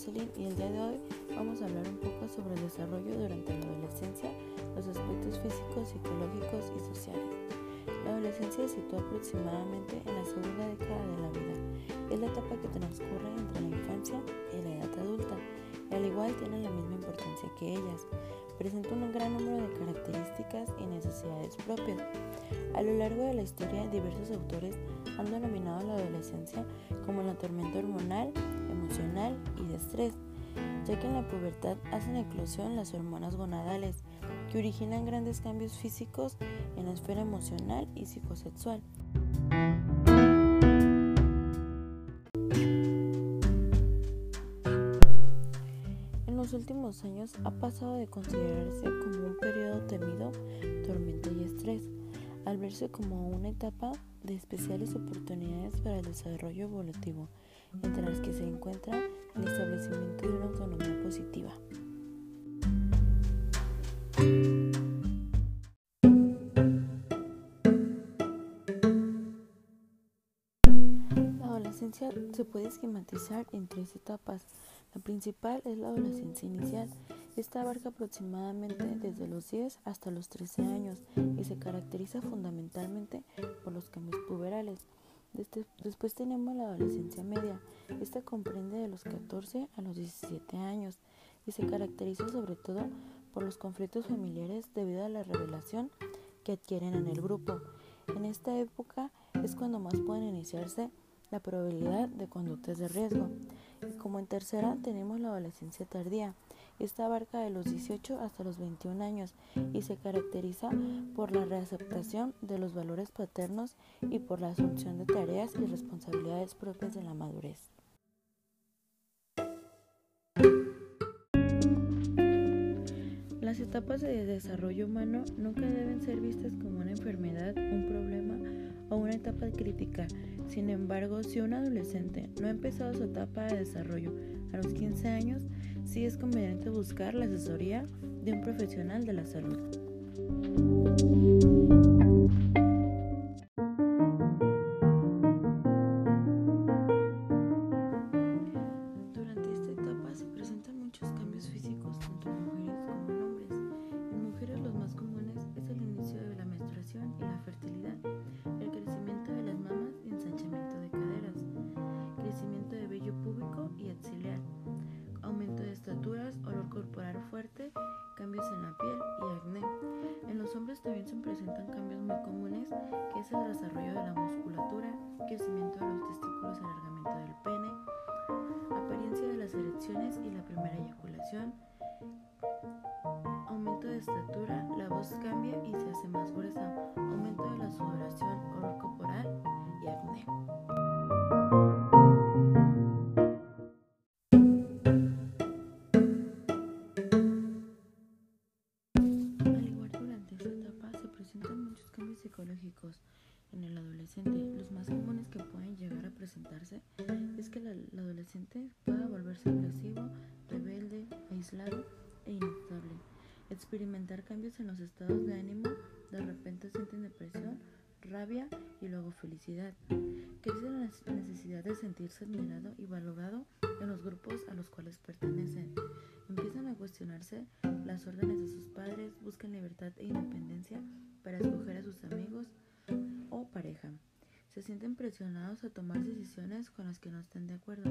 Jocelyn y el día de hoy vamos a hablar un poco sobre el desarrollo durante la adolescencia, los aspectos físicos, psicológicos y sociales. La adolescencia se sitúa aproximadamente en la segunda década de la vida. Es la etapa que transcurre entre la infancia y la edad adulta y al igual tiene la misma importancia que ellas. Presenta un gran número de características y necesidades propias. A lo largo de la historia, diversos autores han denominado la adolescencia como la tormenta hormonal, emocional y de estrés, ya que en la pubertad hacen eclosión las hormonas gonadales, que originan grandes cambios físicos en la esfera emocional y psicosexual. En los últimos años ha pasado de considerarse como un periodo temido, tormenta y estrés, al verse como una etapa de especiales oportunidades para el desarrollo evolutivo, entre las que se encuentra el establecimiento de una autonomía positiva. La adolescencia se puede esquematizar en tres etapas. La principal es la adolescencia inicial. Esta abarca aproximadamente desde los 10 hasta los 13 años y se caracteriza fundamentalmente por los cambios puberales. Después tenemos la adolescencia media. Esta comprende de los 14 a los 17 años y se caracteriza sobre todo por los conflictos familiares debido a la revelación que adquieren en el grupo. En esta época es cuando más pueden iniciarse la probabilidad de conductas de riesgo. Como en tercera tenemos la adolescencia tardía. Esta abarca de los 18 hasta los 21 años y se caracteriza por la reaceptación de los valores paternos y por la asunción de tareas y responsabilidades propias de la madurez. Las etapas de desarrollo humano nunca deben ser vistas como una enfermedad, un problema o una etapa crítica. Sin embargo, si un adolescente no ha empezado su etapa de desarrollo a los 15 años, sí es conveniente buscar la asesoría de un profesional de la salud. Presentan cambios muy comunes, que es el desarrollo de la musculatura, crecimiento de los testículos alargamiento del pene, apariencia de las erecciones y la primera eyaculación, aumento de estatura, la voz cambia y se hace más gruesa, aumento de la sudoración, olor corporal y acné. En el adolescente. Los más comunes que pueden llegar a presentarse es que el adolescente pueda volverse agresivo, rebelde, aislado e inestable. Experimentar cambios en los estados de ánimo, de repente sienten depresión, rabia y luego felicidad. Crece la necesidad de sentirse admirado y valorado en los grupos a los cuales pertenecen. Empiezan a cuestionarse las órdenes de sus padres, buscan libertad e independencia para escoger a sus amigos. Se sienten presionados a tomar decisiones con las que no están de acuerdo.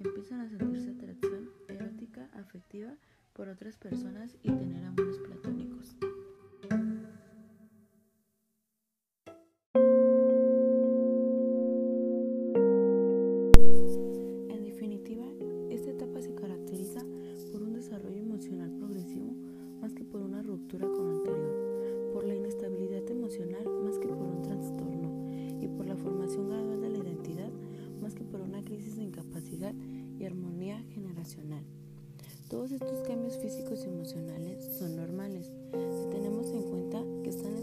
Empiezan a sentirse atracción erótica, afectiva por otras personas y tener amores platónicos. En definitiva, esta etapa se caracteriza por un desarrollo emocional progresivo más que por una ruptura con lo anterior, por la inestabilidad emocional más que por un trastorno y por la formación gradual de la identidad más que por una crisis de incapacidad y armonía generacional. Todos estos cambios físicos y emocionales son normales si tenemos en cuenta que están en